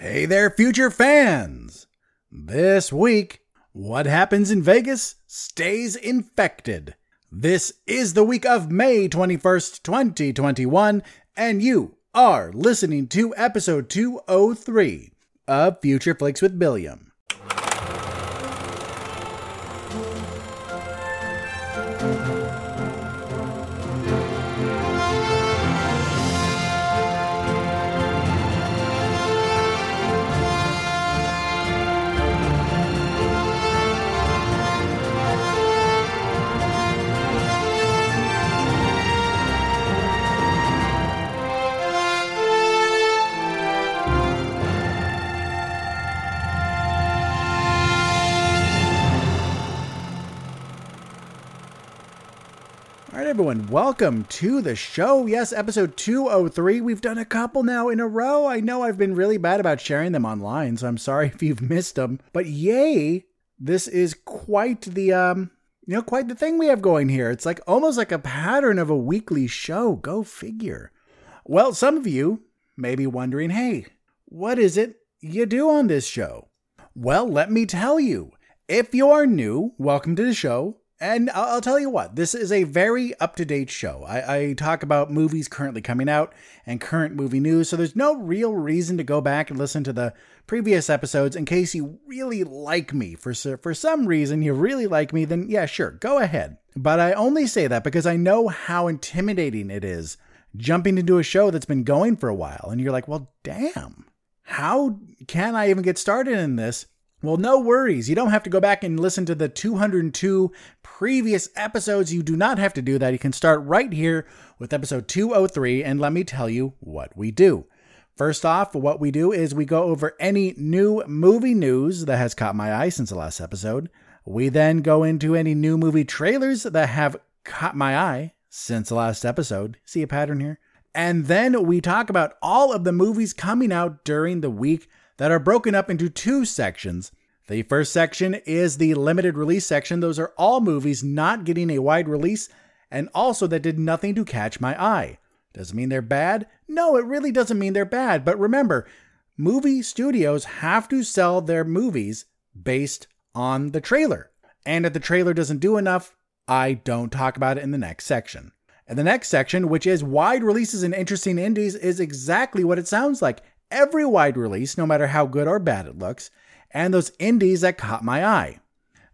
Hey there, future fans! This week, what happens in Vegas stays infected. This is the week of May 21st, 2021, and you are listening to episode 203 of Future Flicks with Billiam. Everyone, welcome to the show. Yes, episode 203. We've done a couple now in a row. I know I've been really bad about sharing them online, so I'm sorry if you've missed them. But yay, this is quite the um, you know, quite the thing we have going here. It's like almost like a pattern of a weekly show. Go figure. Well, some of you may be wondering, "Hey, what is it you do on this show?" Well, let me tell you. If you are new, welcome to the show. And I'll, tell you what, this is a very up to date show. I, I talk about movies currently coming out and current movie news, so there's no real reason to go back and listen to the previous episodes in case you really like me. For, for some reason, you really like me, then yeah, sure, go ahead. But I only say that because I know how intimidating it is jumping into a show that's been going for a while. And you're like, well, damn, how can I even get started in this? Well, no worries. You don't have to go back and listen to the 202 previous episodes. You do not have to do that. You can start right here with episode 203, and let me tell you what we do. First off, what we do is we go over any new movie news that has caught my eye since the last episode. We then go into any new movie trailers that have caught my eye since the last episode. See a pattern here? And then we talk about all of the movies coming out during the week that are broken up into two sections. The first section is the limited release section. Those are all movies not getting a wide release and also that did nothing to catch my eye. Doesn't mean they're bad. No, it really doesn't mean they're bad. But remember, movie studios have to sell their movies based on the trailer. And if the trailer doesn't do enough, I don't talk about it in the next section. And the next section, which is wide releases and interesting indies, is exactly what it sounds like every wide release, no matter how good or bad it looks, and those indies that caught my eye.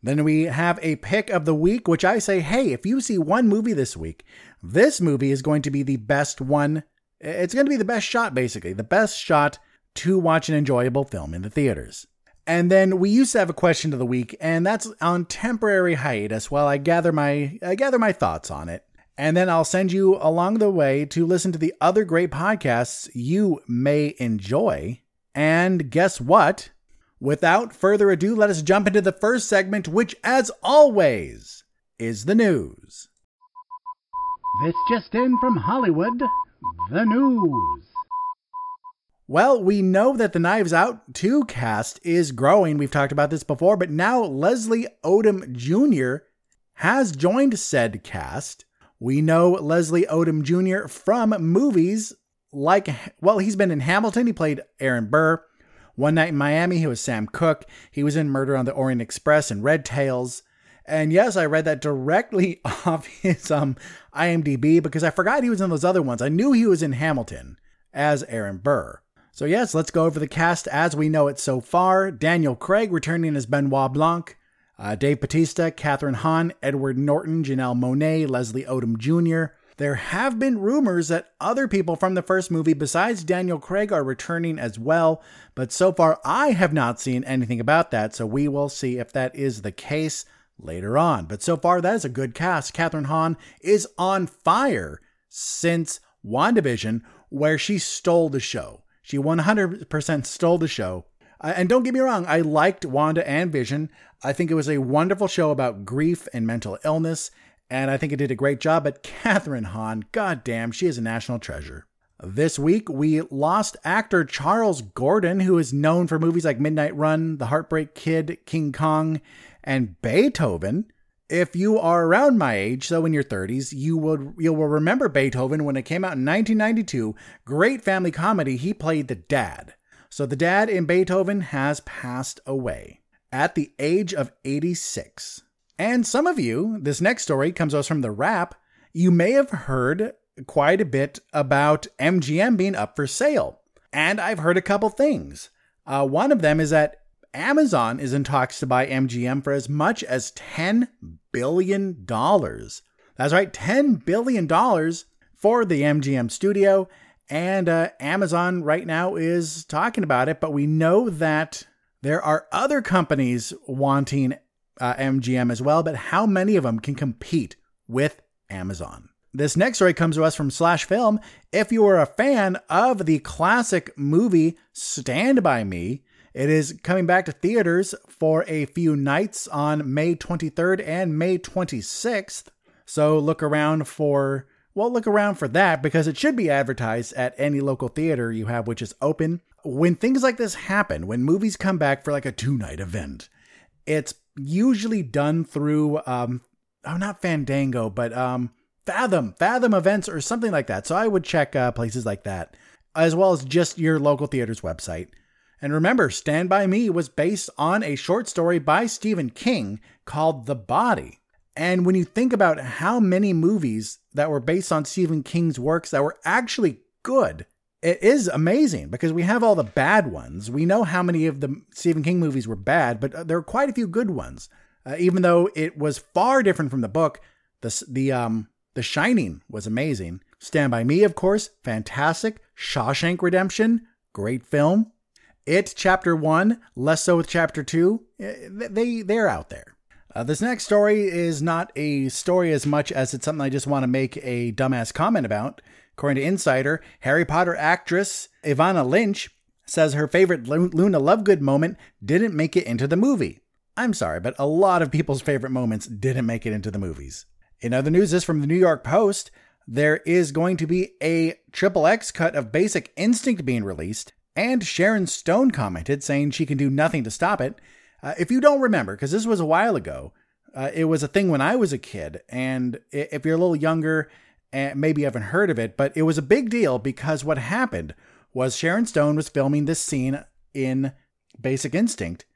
Then we have a pick of the week, which I say, hey, if you see one movie this week, this movie is going to be the best one. It's going to be the best shot, basically, the best shot to watch an enjoyable film in the theaters. And then we used to have a question of the week, and that's on temporary hiatus while I gather my I gather my thoughts on it. And then I'll send you along the way to listen to the other great podcasts you may enjoy. And guess what? Without further ado, let us jump into the first segment, which, as always, is the news. This just in from Hollywood the news. Well, we know that the Knives Out 2 cast is growing. We've talked about this before, but now Leslie Odom Jr. has joined said cast. We know Leslie Odom Jr. from movies like, well, he's been in Hamilton. He played Aaron Burr. One Night in Miami, he was Sam Cooke. He was in Murder on the Orient Express and Red Tails. And yes, I read that directly off his um, IMDb because I forgot he was in those other ones. I knew he was in Hamilton as Aaron Burr. So, yes, let's go over the cast as we know it so far. Daniel Craig returning as Benoit Blanc, uh, Dave Bautista, Kathryn Hahn, Edward Norton, Janelle Monáe, Leslie Odom Jr. There have been rumors that other people from the first movie besides Daniel Craig are returning as well, but so far I have not seen anything about that, so we will see if that is the case later on. But so far, that is a good cast. Kathryn Hahn is on fire since WandaVision, where she stole the show. She 100% stole the show. And don't get me wrong, I liked Wanda and Vision. I think it was a wonderful show about grief and mental illness, and I think it did a great job. But Kathryn Hahn, goddamn, she is a national treasure. This week, we lost actor Charles Grodin, who is known for movies like Midnight Run, The Heartbreak Kid, King Kong, and Beethoven. If you are around my age, so in your 30s, you will you will remember Beethoven when it came out in 1992. Great family comedy. He played the dad. So the dad in Beethoven has passed away at the age of 86. And some of you, this next story comes to us from the Wrap. You may have heard quite a bit about MGM being up for sale. And I've heard a couple things. Uh, one of them is that Amazon is in talks to buy MGM for as much as $10 billion. That's right, $10 billion for the MGM studio. And uh, Amazon right now is talking about it, but we know that there are other companies wanting uh, MGM as well, but how many of them can compete with Amazon? This next story comes to us from Slash Film. If you are a fan of the classic movie Stand By Me, it is coming back to theaters for a few nights on May 23rd and May 26th. So look around for well, look around for that because it should be advertised at any local theater you have which is open. When things like this happen, when movies come back for like a two night event, it's usually done through um oh not Fandango, but um Fathom, Fathom events or something like that. So I would check uh, places like that, as well as just your local theater's website. And remember, Stand By Me was based on a short story by Stephen King called The Body. And when you think about how many movies that were based on Stephen King's works that were actually good, it is amazing because we have all the bad ones. We know how many of the Stephen King movies were bad, but uh, there are quite a few good ones. Uh, even though it was far different from the book, the the um the Shining was amazing. Stand by Me, of course, fantastic. Shawshank Redemption, great film. It Chapter One, less so with Chapter Two. Eh, they they're out there. Uh, this next story is not a story as much as it's something I just want to make a dumbass comment about. According to Insider, Harry Potter actress Evanna Lynch says her favorite Luna Lovegood moment didn't make it into the movie. I'm sorry, but a lot of people's favorite moments didn't make it into the movies. In other news, this from the New York Post, there is going to be a triple X cut of Basic Instinct being released, and Sharon Stone commented saying she can do nothing to stop it. Uh, if you don't remember, because this was a while ago, uh, it was a thing when I was a kid, and if you're a little younger, and maybe you haven't heard of it, but it was a big deal because what happened was Sharon Stone was filming this scene in Basic Instinct,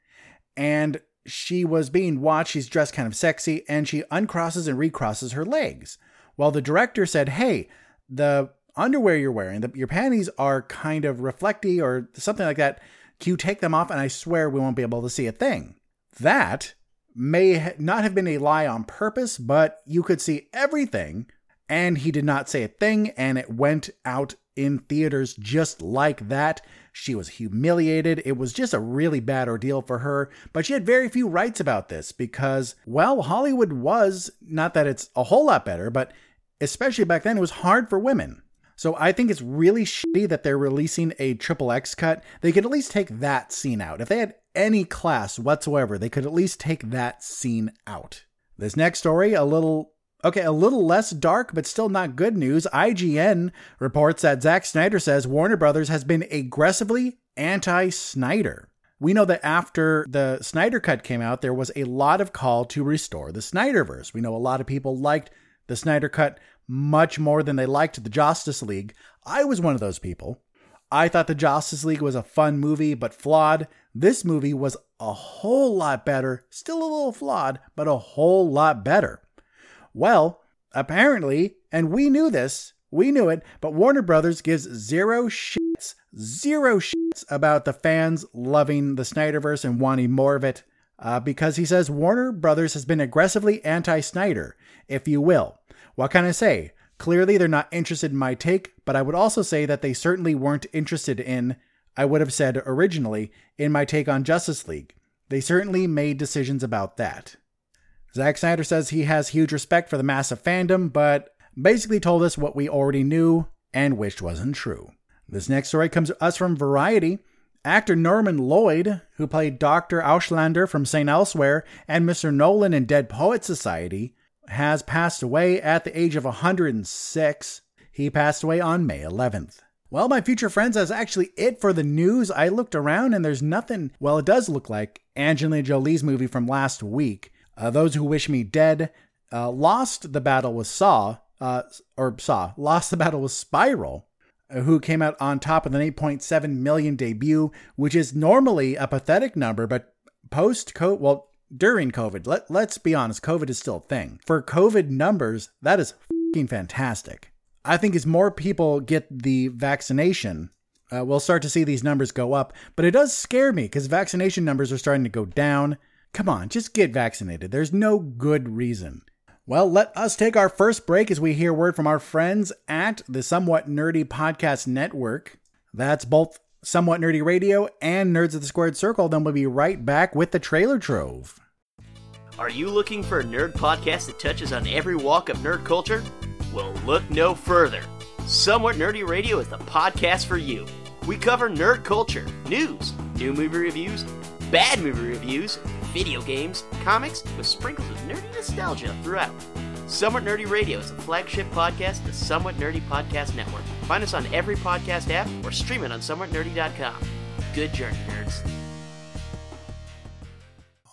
and she was being watched. She's dressed kind of sexy, and she uncrosses and recrosses her legs. Well, the director said, "Hey, the underwear you're wearing, the, your panties are kind of reflecty or something like that. Can you take them off? And I swear we won't be able to see a thing." That may not have been a lie on purpose, but you could see everything. And he did not say a thing, and it went out in theaters just like that. She was humiliated. It was just a really bad ordeal for her, but she had very few rights about this because, well, Hollywood was, not that it's a whole lot better, but especially back then, it was hard for women. So I think it's really shitty that they're releasing a triple X cut. They could at least take that scene out. If they had any class whatsoever, they could at least take that scene out. This next story, a little Okay, a little less dark, but still not good news. IGN reports that Zack Snyder says Warner Brothers has been aggressively anti Snyder. We know that after the Snyder Cut came out, there was a lot of call to restore the Snyderverse. We know a lot of people liked the Snyder Cut much more than they liked the Justice League. I was one of those people. I thought the Justice League was a fun movie, but flawed. This movie was a whole lot better, still a little flawed, but a whole lot better. Well, apparently, and we knew this, we knew it, but Warner Brothers gives zero shits, zero shits about the fans loving the Snyderverse and wanting more of it. Uh, because he says Warner Brothers has been aggressively anti Snyder, if you will. What can I say? Clearly, they're not interested in my take, but I would also say that they certainly weren't interested in, I would have said originally, in my take on Justice League. They certainly made decisions about that. Zack Snyder says he has huge respect for the massive fandom, but basically told us what we already knew and wished wasn't true. This next story comes to us from Variety. Actor Norman Lloyd, who played Dr. Auslander from St. Elsewhere and Mr. Nolan in Dead Poet Society, has passed away at the age of 106. He passed away on May 11th. Well, my future friends, that's actually it for the news. I looked around and there's nothing. Well, it does look like Angelina Jolie's movie from last week uh, Those Who Wish Me Dead uh, lost the battle with Saw, uh, or Saw, lost the battle with Spiral. who came out on top with an 8.7 million debut, which is normally a pathetic number, but post COVID, well, during COVID, let, let's be honest, COVID is still a thing. For COVID numbers, that is fantastic. I think as more people get the vaccination, uh, we'll start to see these numbers go up. But it does scare me because vaccination numbers are starting to go down. Come on, just get vaccinated. There's no good reason. Well, let us take our first break as we hear word from our friends at the Somewhat Nerdy Podcast Network. That's both Somewhat Nerdy Radio and Nerds of the Squared Circle. Then we'll be right back with the trailer trove. Are you looking for a nerd podcast that touches on every walk of nerd culture? Well, look no further. Somewhat Nerdy Radio is the podcast for you. We cover nerd culture, news, new movie reviews, bad movie reviews, video games, comics, with sprinkles of nerdy nostalgia throughout. Somewhat Nerdy Radio is a flagship podcast of the Somewhat Nerdy Podcast Network. Find us on every podcast app or stream it on somewhatnerdy.com. Good journey, nerds.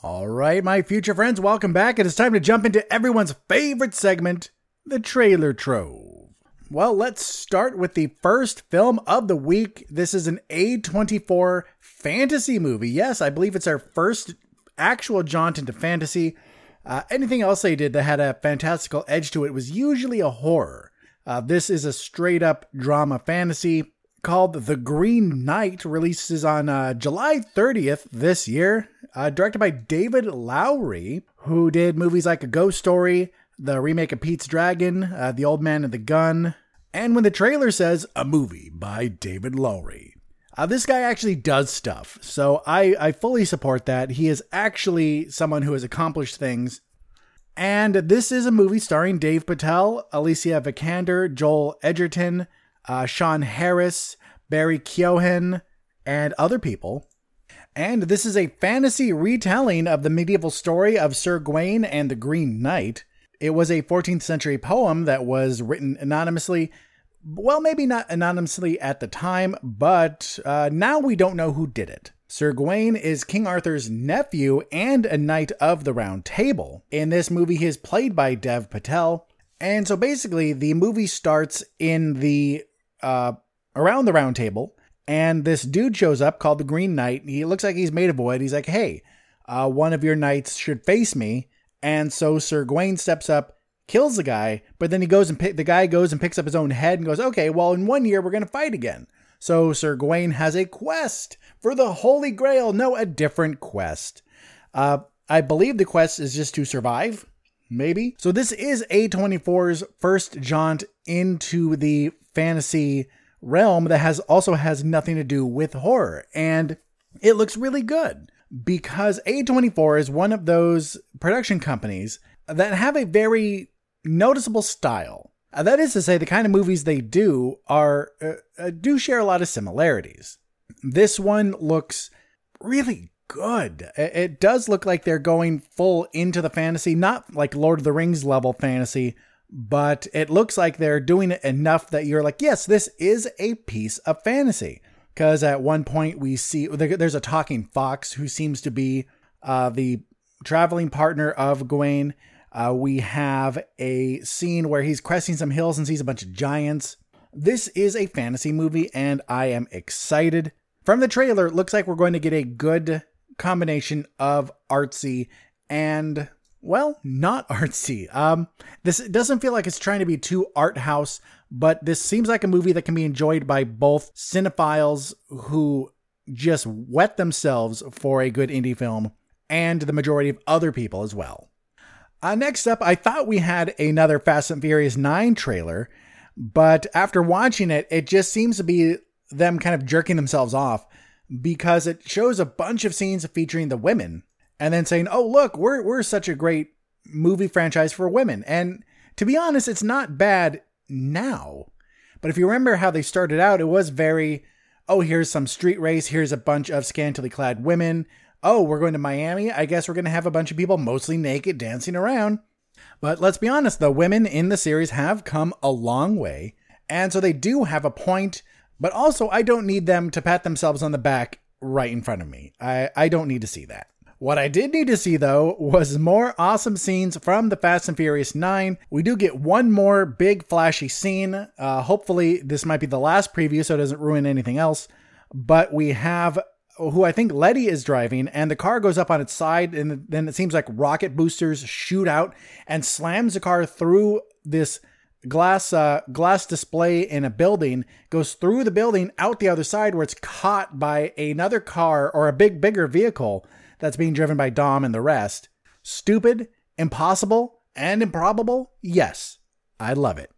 All right, my future friends, welcome back. It is time to jump into everyone's favorite segment, the trailer trove. Well, let's start with the first film of the week. This is an A24 fantasy movie. Yes, I believe it's our first actual jaunt into fantasy. Uh, anything else they did that had a fantastical edge to it was usually a horror. Uh, this is a straight up drama fantasy called The Green Knight, releases on uh, July 30th this year, uh, directed by David Lowery, who did movies like A Ghost Story, the remake of Pete's Dragon, uh, The Old Man and the Gun, and when the trailer says a movie by David Lowery. Uh, this guy actually does stuff, so I, I fully support that. He is actually someone who has accomplished things. And this is a movie starring Dave Patel, Alicia Vikander, Joel Edgerton, uh, Sean Harris, Barry Keoghan, and other people. And this is a fantasy retelling of the medieval story of Sir Gawain and the Green Knight. It was a 14th century poem that was written anonymously. Well, maybe not anonymously at the time, but uh, now we don't know who did it. Sir Gawain is King Arthur's nephew and a knight of the Round Table. In this movie, he is played by Dev Patel. And so basically, the movie starts in the uh, around the Round Table, and this dude shows up called the Green Knight. He looks like he's made of wood. He's like, "Hey, uh, one of your knights should face me." And so Sir Gawain steps up, kills the guy, but then he goes and the guy goes and picks up his own head and goes, okay, well, in one year we're to fight again. So Sir Gawain has a quest for the Holy Grail. No, a different quest. Uh, I believe the quest is just to survive, maybe. So this is A24's first jaunt into the fantasy realm that has also has nothing to do with horror, and it looks really good because A24 is one of those production companies that have a very noticeable style. Uh, that is to say, the kind of movies they do are uh, uh, do share a lot of similarities. This one looks really good. It, does look like they're going full into the fantasy, not like Lord of the Rings level fantasy, but it looks like they're doing it enough that you're like, yes, this is a piece of fantasy because at one point we see there's a talking fox who seems to be uh, the traveling partner of Gawain. Uh, we have a scene where he's cresting some hills and sees a bunch of giants. This is a fantasy movie, and I am excited. From the trailer, it looks like we're going to get a good combination of artsy and well, not artsy. Um, this doesn't feel like it's trying to be too art house, but this seems like a movie that can be enjoyed by both cinephiles who just wet themselves for a good indie film and the majority of other people as well. Uh, next up, I thought we had another Fast and Furious 9 trailer, but after watching it, it just seems to be them kind of jerking themselves off because it shows a bunch of scenes featuring the women and then saying, "Oh, look, we're we're such a great movie franchise for women." And to be honest, it's not bad now. But if you remember how they started out, it was very, "Oh, here's some street race, here's a bunch of scantily clad women. Oh, we're going to Miami. I guess we're going to have a bunch of people mostly naked dancing around." But let's be honest, the women in the series have come a long way. And so they do have a point, but also I don't need them to pat themselves on the back right in front of me. I, I don't need to see that. What I did need to see though was more awesome scenes from the Fast and Furious 9. We do get one more big flashy scene. Uh, hopefully, this might be the last preview so it doesn't ruin anything else. But we have who I think Letty is driving, and the car goes up on its side, and then it seems like rocket boosters shoot out and slams the car through this glass uh, glass display in a building, goes through the building out the other side where it's caught by another car or a big bigger vehicle that's being driven by Dom and the rest. Stupid, impossible, and improbable? Yes, I love it.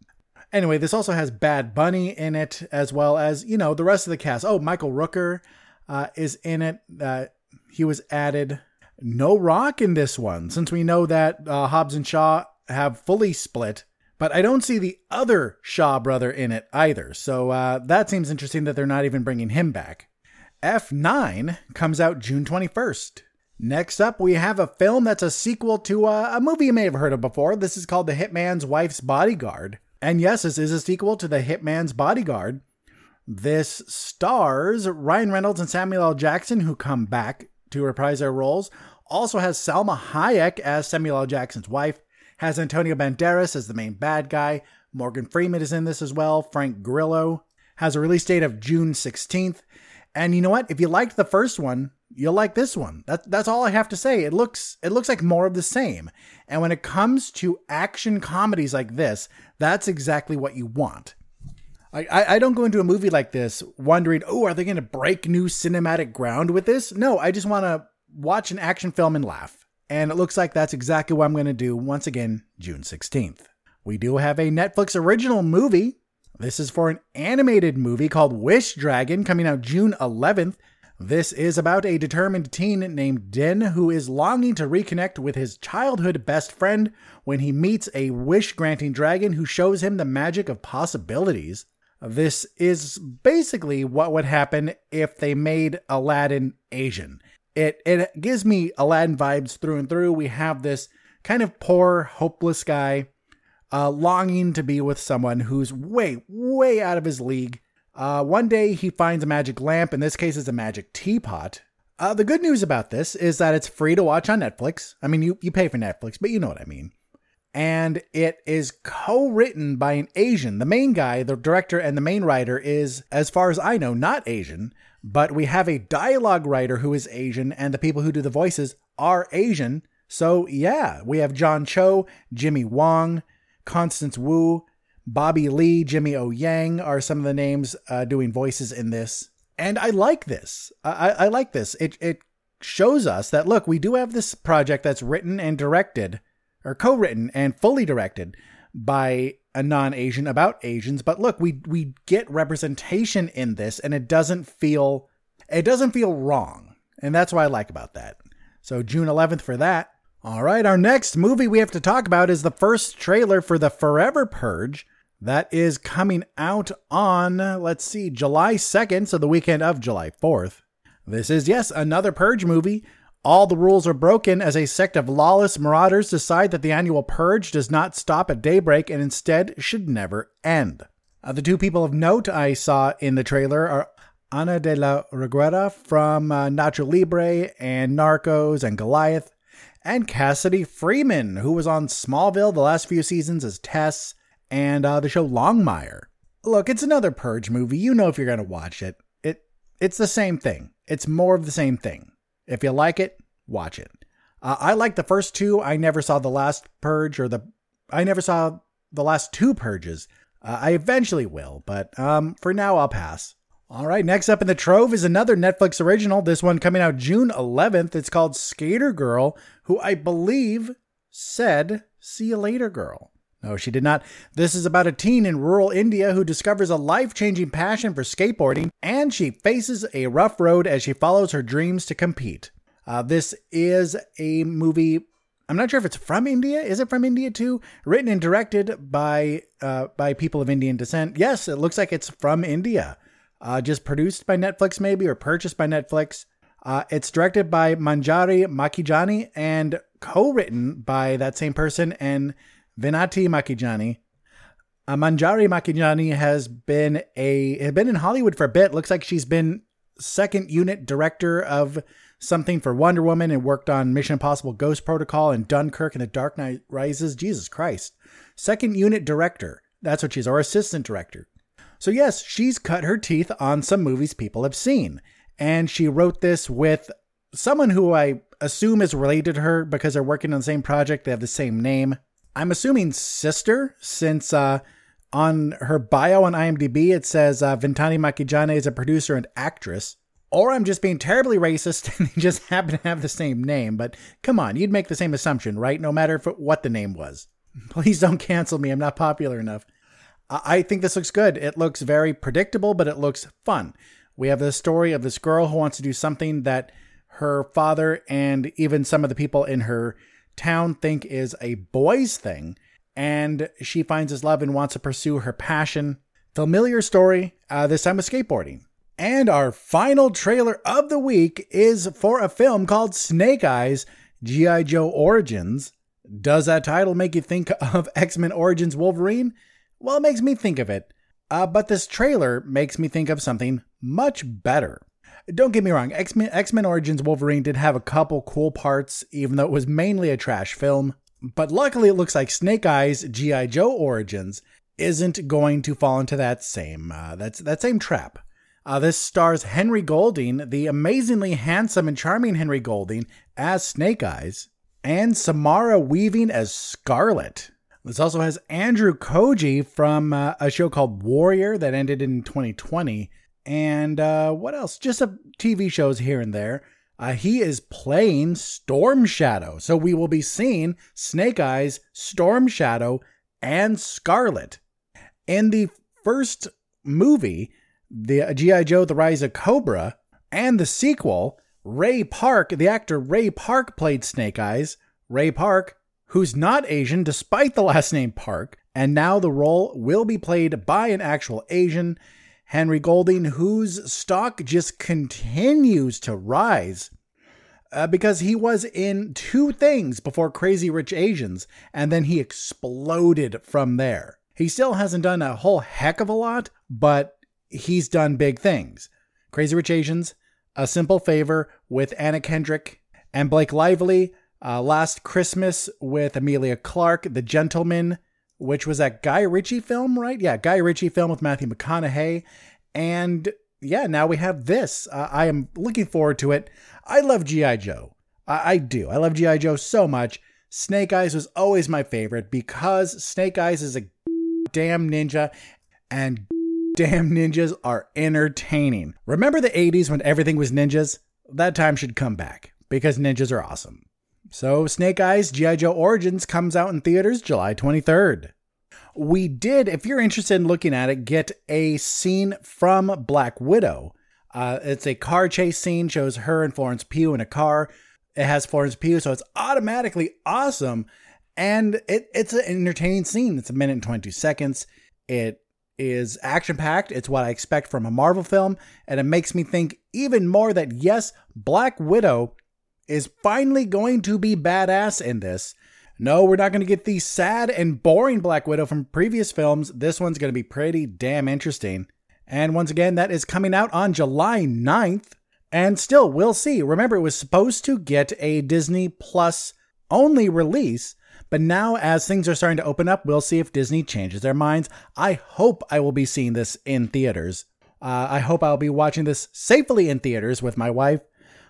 Anyway, this also has Bad Bunny in it, as well as, you know, the rest of the cast. Oh, Michael Rooker uh, is in it. Uh, he was added. No Rock in this one, since we know that uh, Hobbs and Shaw have fully split. But I don't see the other Shaw brother in it either. So uh, that seems interesting that they're not even bringing him back. F9 comes out June 21st. Next up, we have a film that's a sequel to a, a, movie you may have heard of before. This is called The Hitman's Wife's Bodyguard. And yes, this is a sequel to The Hitman's Bodyguard. This stars Ryan Reynolds and Samuel L. Jackson, who come back to reprise their roles. Also has Salma Hayek as Samuel L. Jackson's wife. Has Antonio Banderas as the main bad guy. Morgan Freeman is in this as well. Frank Grillo has a release date of June 16th. And you know what? If you liked the first one, you'll like this one. That, that's all I have to say. It looks it looks like more of the same. And when it comes to action comedies like this, that's exactly what you want. I, I don't go into a movie like this wondering, oh, are they going to break new cinematic ground with this? No, I just want to watch an action film and laugh. And it looks like that's exactly what I'm going to do once again, June 16th. We do have a Netflix original movie. This is for an animated movie called Wish Dragon coming out June 11th. This is about a determined teen named Den who is longing to reconnect with his childhood best friend when he meets a wish granting dragon who shows him the magic of possibilities. This is basically what would happen if they made Aladdin Asian. It it gives me Aladdin vibes through and through. We have this kind of poor, hopeless guy uh, longing to be with someone who's way, way out of his league uh, one day he finds a magic lamp. In this case, it's a magic teapot. Uh, the good news about this is that it's free to watch on Netflix. I mean, you, you pay for Netflix, but you know what I mean. And it is co written by an Asian. The main guy, the director, and the main writer is, as far as I know, not Asian, but we have a dialogue writer who is Asian, and the people who do the voices are Asian. So, yeah, we have John Cho, Jimmy Wong, Constance Wu, Bobby Lee, Jimmy O Yang are some of the names uh, doing voices in this. And I like this. I, I like this. It, it shows us that, look, we do have this project that's written and directed, or co written and fully directed by a non Asian about Asians. But look, we, we get representation in this and it doesn't feel, it doesn't feel wrong. And that's what I like about that. So June 11th for that. All right, our next movie we have to talk about is the first trailer for The Forever Purge, that is coming out on, let's see, July 2nd, so the weekend of July 4th. This is, yes, another Purge movie. All the rules are broken as a sect of lawless marauders decide that the annual Purge does not stop at daybreak and instead should never end. Uh, the two people of note I saw in the trailer are Ana de la Reguera from uh, Nacho Libre and Narcos and Goliath, and Cassidy Freeman, who was on Smallville the last few seasons as Tess and uh, the show Longmire. Look, it's another Purge movie. You know if you're going to watch it. It it's the same thing. It's more of the same thing. If you like it, watch it. Uh, I like the first two. I never saw the last Purge or the I never saw the last two Purges. Uh, I eventually will, but um, for now I'll pass. All right, next up in the trove is another Netflix original. This one coming out June 11th. It's called Skater Girl, who I believe said, "See you later, girl." No, she did not. This is about a teen in rural India who discovers a life changing passion for skateboarding, and she faces a rough road as she follows her dreams to compete. Uh, this is a movie. I'm not sure if it's from India. Is it from India too? Written and directed by uh, by people of Indian descent. Yes, it looks like it's from India. Uh, just produced by Netflix, maybe, or purchased by Netflix. Uh, it's directed by Manjari Makhijani and co-written by that same person and Vinati Makhijani. Uh, Manjari Makhijani has been a has been in Hollywood for a bit. Looks like she's been second unit director of something for Wonder Woman and worked on Mission Impossible Ghost Protocol and Dunkirk and The Dark Knight Rises. Jesus Christ. Second unit director. That's what she's, or assistant director. So, yes, she's cut her teeth on some movies people have seen. And she wrote this with someone who I assume is related to her because they're working on the same project. They have the same name. I'm assuming sister, since uh, on her bio on IMDb it says uh, Vinati Makhijani is a producer and actress. Or I'm just being terribly racist and they just happen to have the same name. But come on, you'd make the same assumption, right? No matter what the name was. Please don't cancel me. I'm not popular enough. I think this looks good. It looks very predictable, but it looks fun. We have the story of this girl who wants to do something that her father and even some of the people in her town think is a boy's thing. And she finds his love and wants to pursue her passion. Familiar story, uh, this time with skateboarding. And our final trailer of the week is for a film called Snake Eyes G.I. Joe Origins. Does that title make you think of X Men Origins Wolverine? Well, it makes me think of it. Uh, but this trailer makes me think of something much better. Don't get me wrong, X Men Origins Wolverine did have a couple cool parts, even though it was mainly a trash film. But luckily, it looks like Snake Eyes G.I. Joe Origins isn't going to fall into that same uh, that's that same trap. Uh, this stars Henry Golding, the amazingly handsome and charming Henry Golding, as Snake Eyes, and Samara Weaving as Scarlet. This also has Andrew Koji from uh, a show called Warrior that ended in 2020. And uh, what else? Just a TV shows here and there. Uh, he is playing Storm Shadow. So we will be seeing Snake Eyes, Storm Shadow, and Scarlet. In the first movie, the G.I. Joe, The Rise of Cobra, and the sequel, Ray Park, the actor Ray Park played Snake Eyes. Ray Park, who's not Asian despite the last name Park, and now the role will be played by an actual Asian, Henry Golding, whose stock just continues to rise. Uh, because he was in two things before Crazy Rich Asians, and then he exploded from there. He still hasn't done a whole heck of a lot, but he's done big things. Crazy Rich Asians, A Simple Favor with Anna Kendrick and Blake Lively, uh, Last Christmas with Emilia Clarke, The Gentleman, which was that Guy Ritchie film, right? Yeah, Guy Ritchie film with Matthew McConaughey. And yeah, now we have this. Uh, I am looking forward to it. I love G.I. Joe. I, I do. I love G.I. Joe so much. Snake Eyes was always my favorite because Snake Eyes is a damn ninja and damn ninjas are entertaining. Remember the 80s when everything was ninjas? That time should come back because ninjas are awesome. So, Snake Eyes G.I. Joe Origins comes out in theaters July 23rd. We did, if you're interested in looking at it, get a scene from Black Widow. Uh, it's a car chase scene, shows her and Florence Pugh in a car. It has Florence Pugh, so it's automatically awesome. And it, it's an entertaining scene. It's a minute and 22 seconds. It is action packed. It's what I expect from a Marvel film. And it makes me think even more that yes, Black Widow is finally going to be badass in this. No, we're not going to get the sad and boring Black Widow from previous films. This one's going to be pretty damn interesting. And once again, that is coming out on July 9th. And still, we'll see. Remember, it was supposed to get a Disney Plus only release, but now, as things are starting to open up, we'll see if Disney changes their minds. I hope I will be seeing this in theaters. Uh, I hope I'll be watching this safely in theaters with my wife.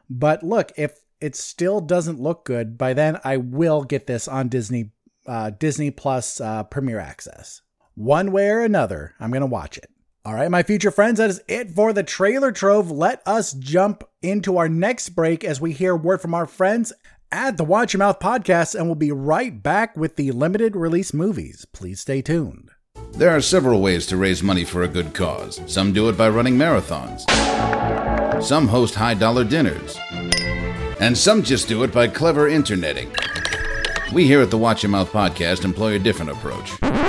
But look, if it still doesn't look good, by then I will get this on Disney uh, Disney Plus uh, Premiere Access. One way or another, I'm gonna watch it. All right, my future friends, that is it for the trailer trove. Let us jump into our next break as we hear word from our friends at the Watch Your Mouth podcast, and we'll be right back with the limited release movies. Please stay tuned. There are several ways to raise money for a good cause. Some do it by running marathons, some host high dollar dinners, and some just do it by clever interneting. We here at the Watch Your Mouth podcast employ a different approach.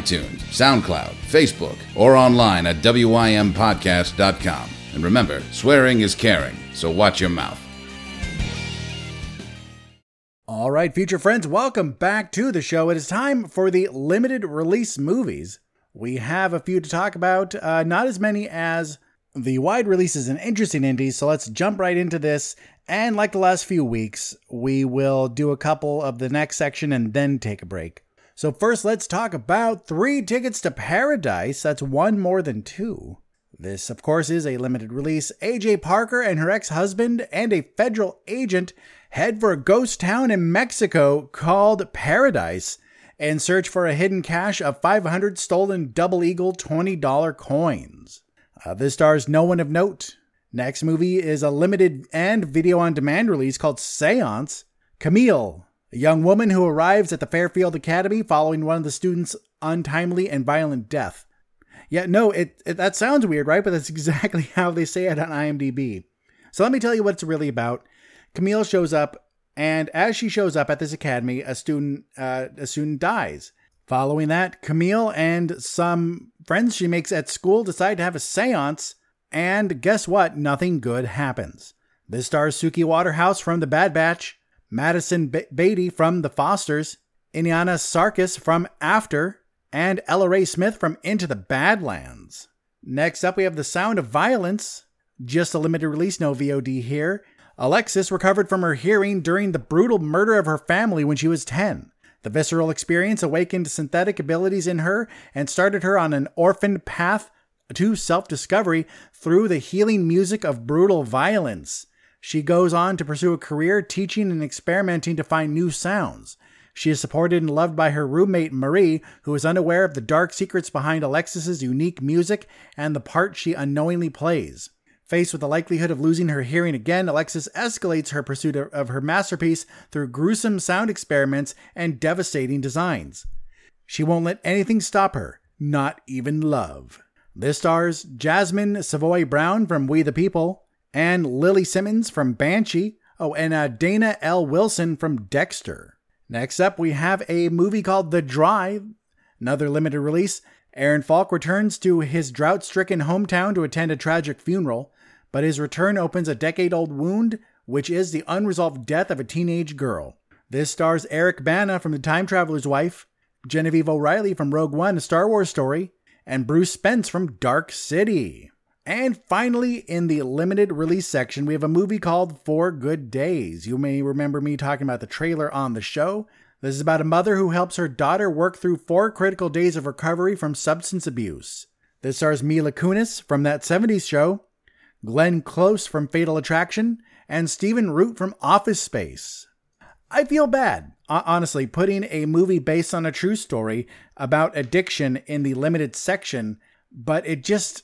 SoundCloud, Facebook, or online at WIMPodcast.com. And remember, swearing is caring, so watch your mouth. All right, future friends, welcome back to the show. It is time for the limited release movies. We have a few to talk about, uh, not as many as the wide releases and interesting indies, so let's jump right into this. And like the last few weeks, we will do a couple of the next section and then take a break. So, first, let's talk about Three Tickets to Paradise. That's one more than two. This, of course, is a limited release. AJ Parker and her ex husband and a federal agent head for a ghost town in Mexico called Paradise and search for a hidden cache of 500 stolen Double Eagle $20 coins. Uh, this stars no one of note. Next movie is a limited and video on demand release called Seance. Camille, a young woman who arrives at the Fairfield Academy following one of the students' untimely and violent death. Yeah, no, it, it that sounds weird, right? But that's exactly how they say it on IMDb. So let me tell you what it's really about. Camille shows up, and as she shows up at this academy, a student uh, a student dies. Following that, Camille and some friends she makes at school decide to have a séance, and guess what? Nothing good happens. This stars Suki Waterhouse from The Bad Batch, Madison Beaty from The Fosters, Inanna Sarkis from After, and Ella Rae Smith from Into the Badlands. Next up, we have The Sound of Violence, just a limited release, no VOD here. Alexis recovered from her hearing during the brutal murder of her family when she was 10. The visceral experience awakened synthetic abilities in her and started her on an orphaned path to self discovery through the healing music of brutal violence. She goes on to pursue a career teaching and experimenting to find new sounds. She is supported and loved by her roommate Marie, who is unaware of the dark secrets behind Alexis's unique music and the part she unknowingly plays. Faced with the likelihood of losing her hearing again, Alexis escalates her pursuit of her masterpiece through gruesome sound experiments and devastating designs. She won't let anything stop her, not even love. This stars Jasmin Savoy Brown from We the People, and Lili Simmons from Banshee, oh, and uh, Dana L. Wilson from Dexter. Next up, we have a movie called The Drive, another limited release. Aaron Falk returns to his drought stricken hometown to attend a tragic funeral, but his return opens a decade old wound, which is the unresolved death of a teenage girl. This stars Eric Bana from The Time Traveler's Wife, Genevieve O'Reilly from Rogue One, a Star Wars story, and Bruce Spence from Dark City. And finally, in the limited release section, we have a movie called Four Good Days. You may remember me talking about the trailer on the show. This is about a mother who helps her daughter work through four critical days of recovery from substance abuse. This stars Mila Kunis from that 70s show, Glenn Close from Fatal Attraction, and Stephen Root from Office Space. I feel bad, honestly, putting a movie based on a true story about addiction in the limited section, but it just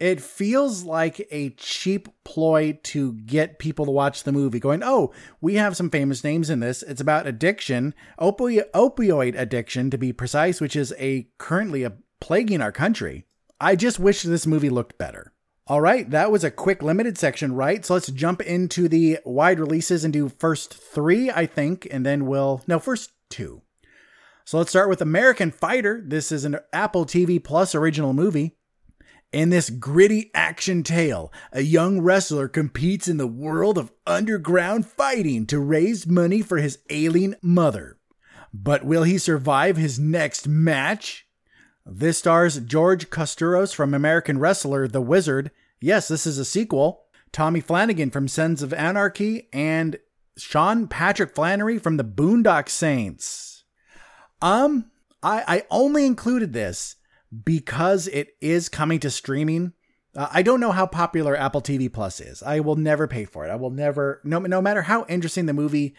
it feels like a cheap ploy to get people to watch the movie going, "Oh, we have some famous names in this. It's about addiction, opi- opioid addiction to be precise, which is a currently a plaguing our country." I just wish this movie looked better. All right, that was a quick limited section, right? So let's jump into the wide releases and do first three, I think, and then we'll no first two. So let's start with American Fighter. This is an Apple TV Plus original movie. In this gritty action tale, a young wrestler competes in the world of underground fighting to raise money for his ailing mother. But will he survive his next match? This stars George Kosturos from American Wrestler The Wizard. Yes, this is a sequel. Tommy Flanagan from Sons of Anarchy and Sean Patrick Flanery from the Boondock Saints. Um, I, I only included this because it is coming to streaming. Uh, I don't know how popular Apple TV Plus is. I will never pay for it. I will never, no, no matter how interesting the movie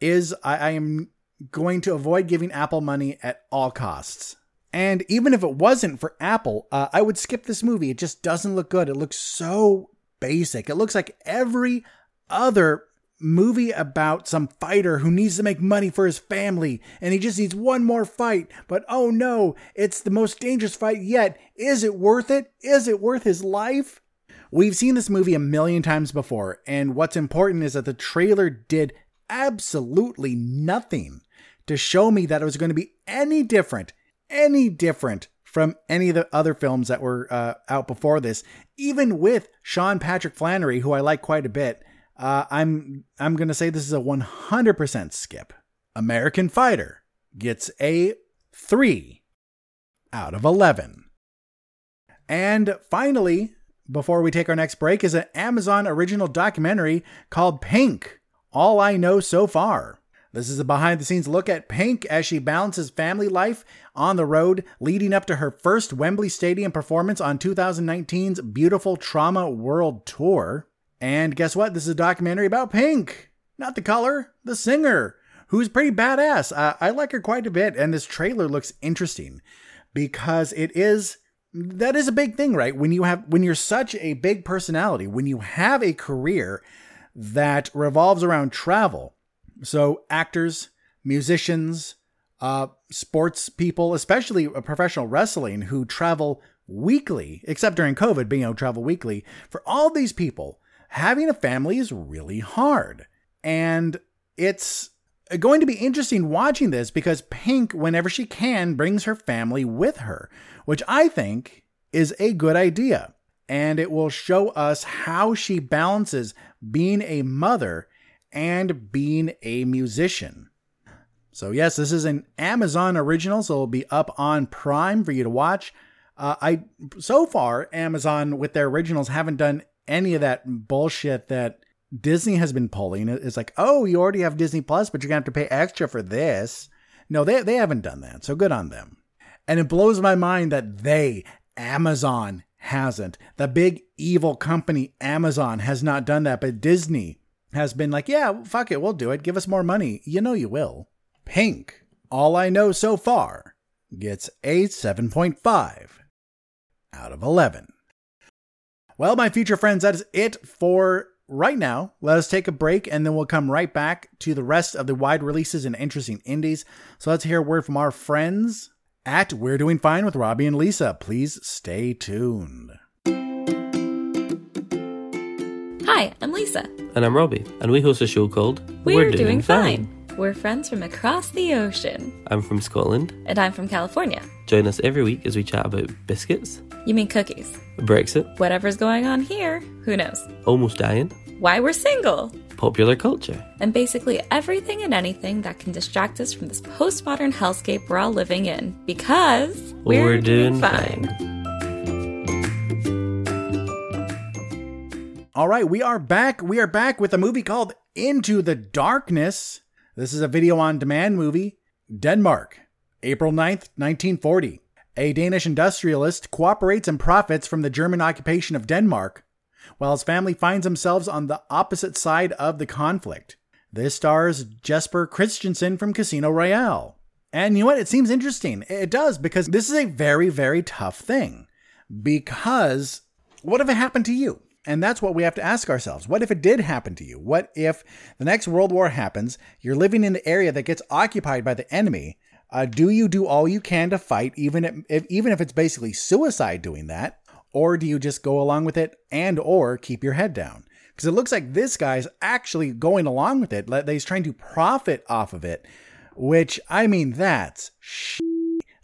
is, I, I am going to avoid giving Apple money at all costs. And even if it wasn't for Apple, uh, I would skip this movie. It just doesn't look good. It looks so basic. It looks like every other movie about some fighter who needs to make money for his family and he just needs one more fight. But oh no, it's the most dangerous fight yet. Is it worth it? Is it worth his life? We've seen this movie a million times before, and what's important is that the trailer did absolutely nothing to show me that it was going to be any different, any different from any of the other films that were uh, out before this. Even with Sean Patrick Flanery, who I like quite a bit, uh, I'm I'm to say this is a 100% skip. American Fighter gets a three out of 11. And finally, before we take our next break, is an Amazon original documentary called Pink All I Know So Far. This is a behind the scenes look at Pink as she balances family life on the road leading up to her first Wembley Stadium performance on 2019's Beautiful Trauma World Tour. And guess what? This is a documentary about Pink. Not the color, the singer, who's pretty badass. I like her quite a bit, and this trailer looks interesting because it is that is a big thing, right? When you have when you're such a big personality, when you have a career that revolves around travel. So actors, musicians, uh, sports people, especially professional wrestling who travel weekly, except during COVID, being able to travel weekly. For all these people, having a family is really hard. And it's going to be interesting watching this because Pink, whenever she can, brings her family with her, which I think is a good idea. And it will show us how she balances being a mother and being a musician. So, yes, this is an Amazon original, so it'll be up on Prime for you to watch. Uh, I so far Amazon with their originals haven't done any of that bullshit that Disney has been pulling. It's like, oh, you already have Disney Plus, but you're gonna have to pay extra for this. No, they they haven't done that. So good on them. And it blows my mind that they, Amazon, hasn't. The big evil company Amazon has not done that, but Disney has been like, yeah, fuck it, we'll do it. Give us more money. You know you will. Pink, all I know so far, gets a 7.5 out of 11. Well, my future friends, that is it for right now, let us take a break and then we'll come right back to the rest of the wide releases and interesting indies. So let's hear a word from our friends at We're Doing Fine with Robbie and Lisa. Please stay tuned. Hi, I'm Lisa. And I'm Robbie, and we host a show called We're, Doing, fine. We're friends from across the ocean. I'm from Scotland. And I'm from California. Join us every week as we chat about biscuits. You mean cookies? Brexit. Whatever's going on here, who knows? Almost dying. Why we're single. Popular culture. And basically everything and anything that can distract us from this postmodern hellscape we're all living in. Because we're, we're doing, doing fine. fine. All right, we are back. We are back with a movie called Into the Darkness. This is a video on demand movie. Denmark, April 9th, 1940. A Danish industrialist cooperates and profits from the German occupation of Denmark, while his family finds themselves on the opposite side of the conflict. This stars Jesper Christensen from Casino Royale. And you know what? It seems interesting. It does, because this is a very, very tough thing. Because what if it happened to you? And that's what we have to ask ourselves. What if it did happen to you? What if the next world war happens? You're living in the area that gets occupied by the enemy. Uh, do you do all you can to fight, even if, even if it's basically suicide doing that, or do you just go along with it and or keep your head down? Because it looks like this guy's actually going along with it. He's trying to profit off of it, which I mean that's sh-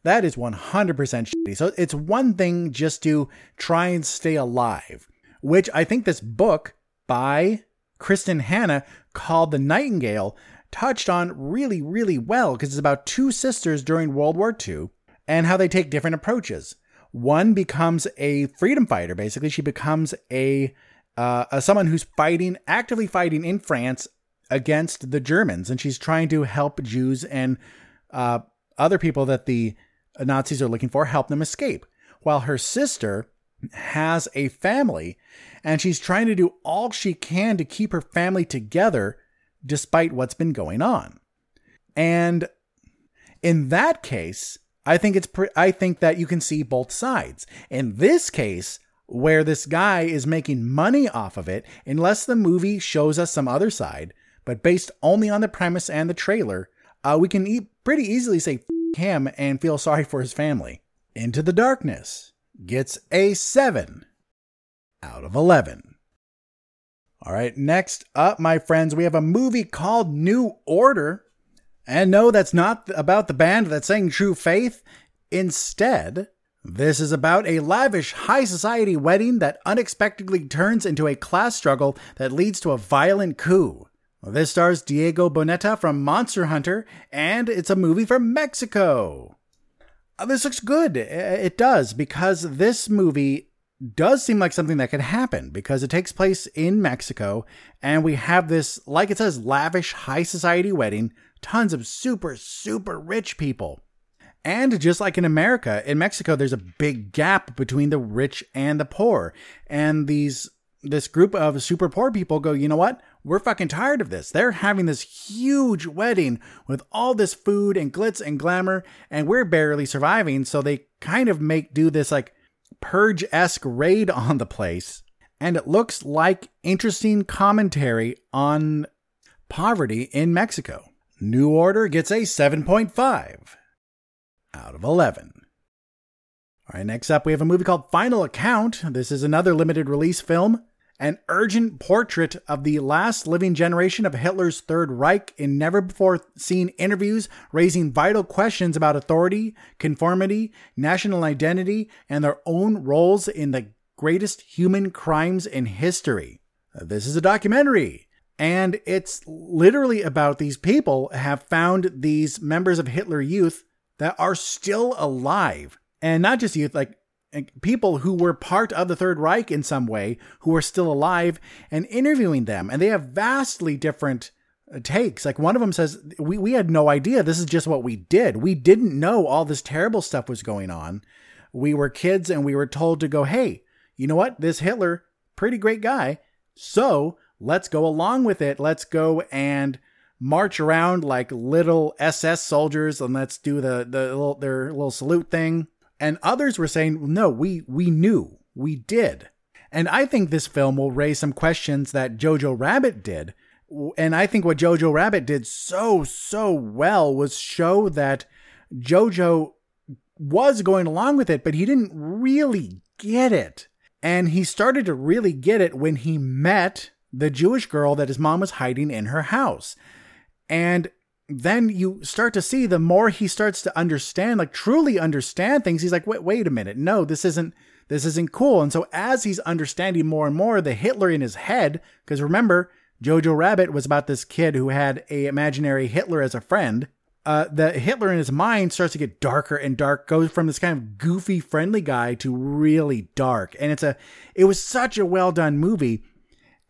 that is 100% shitty. So it's one thing just to try and stay alive which I think this book by Kristin Hannah called The Nightingale touched on really, really well because it's about two sisters during World War II and how they take different approaches. One becomes a freedom fighter, basically. She becomes a, uh, a someone who's fighting, actively fighting in France against the Germans, and she's trying to help Jews and uh, other people that the Nazis are looking for, help them escape. While her sister has a family and she's trying to do all she can to keep her family together despite what's been going on. And in that case, I think it's pre- I think that you can see both sides. In this case, where this guy is making money off of it, unless the movie shows us some other side, but based only on the premise and the trailer, uh, we can e- pretty easily say him and feel sorry for his family. Into the Darkness gets a 7 out of 11. All right, next up, my friends, we have a movie called New Order. And no, that's not about the band that's saying true faith. Instead, this is about a lavish high society wedding that unexpectedly turns into a class struggle that leads to a violent coup. This stars Diego Boneta from Monster Hunter, and it's a movie from Mexico. Uh, This looks good. Uh, It does, because this movie does seem like something that could happen because it takes place in Mexico, and we have this, like it says, lavish high society wedding, tons of super, super rich people. And just like in America, in Mexico, there's a big gap between the rich and the poor. And these this group of super poor people go, you know what? We're fucking tired of this. They're having this huge wedding with all this food and glitz and glamour, and we're barely surviving. So they kind of make do this like purge esque raid on the place. And it looks like interesting commentary on poverty in Mexico. New Order gets a 7.5 out of 11. All right, next up, we have a movie called Final Account. This is another limited release film, an urgent portrait of the last living generation of Hitler's Third Reich in never before seen interviews raising vital questions about authority, conformity, national identity, and their own roles in the greatest human crimes in history. This is a documentary. And it's literally about these people have found these members of Hitler Youth that are still alive. And not just youth, like like, people who were part of the Third Reich in some way, who are still alive, and interviewing them. And they have vastly different uh, takes. Like one of them says, we, we had no idea. This is just what we did. We didn't know all this terrible stuff was going on. We were kids and we were told to go, hey, you know what? This Hitler, pretty great guy. So let's go along with it. Let's go and march around like little SS soldiers and let's do the, the little, their little salute thing. And others were saying, no, we, we knew, we did. And I think this film will raise some questions that Jojo Rabbit did. And I think what Jojo Rabbit did so, so well was show that Jojo was going along with it, but he didn't really get it. And he started to really get it when he met the Jewish girl that his mom was hiding in her house. And then you start to see the more he starts to understand, like truly understand things, he's like, wait, wait a minute. No, this isn't this isn't cool. And so as he's understanding more and more, the Hitler in his head, because remember, Jojo Rabbit was about this kid who had a imaginary Hitler as a friend. Uh, the Hitler in his mind starts to get darker and dark, goes from this kind of goofy, friendly guy to really dark. And it's a, it was such a well done movie.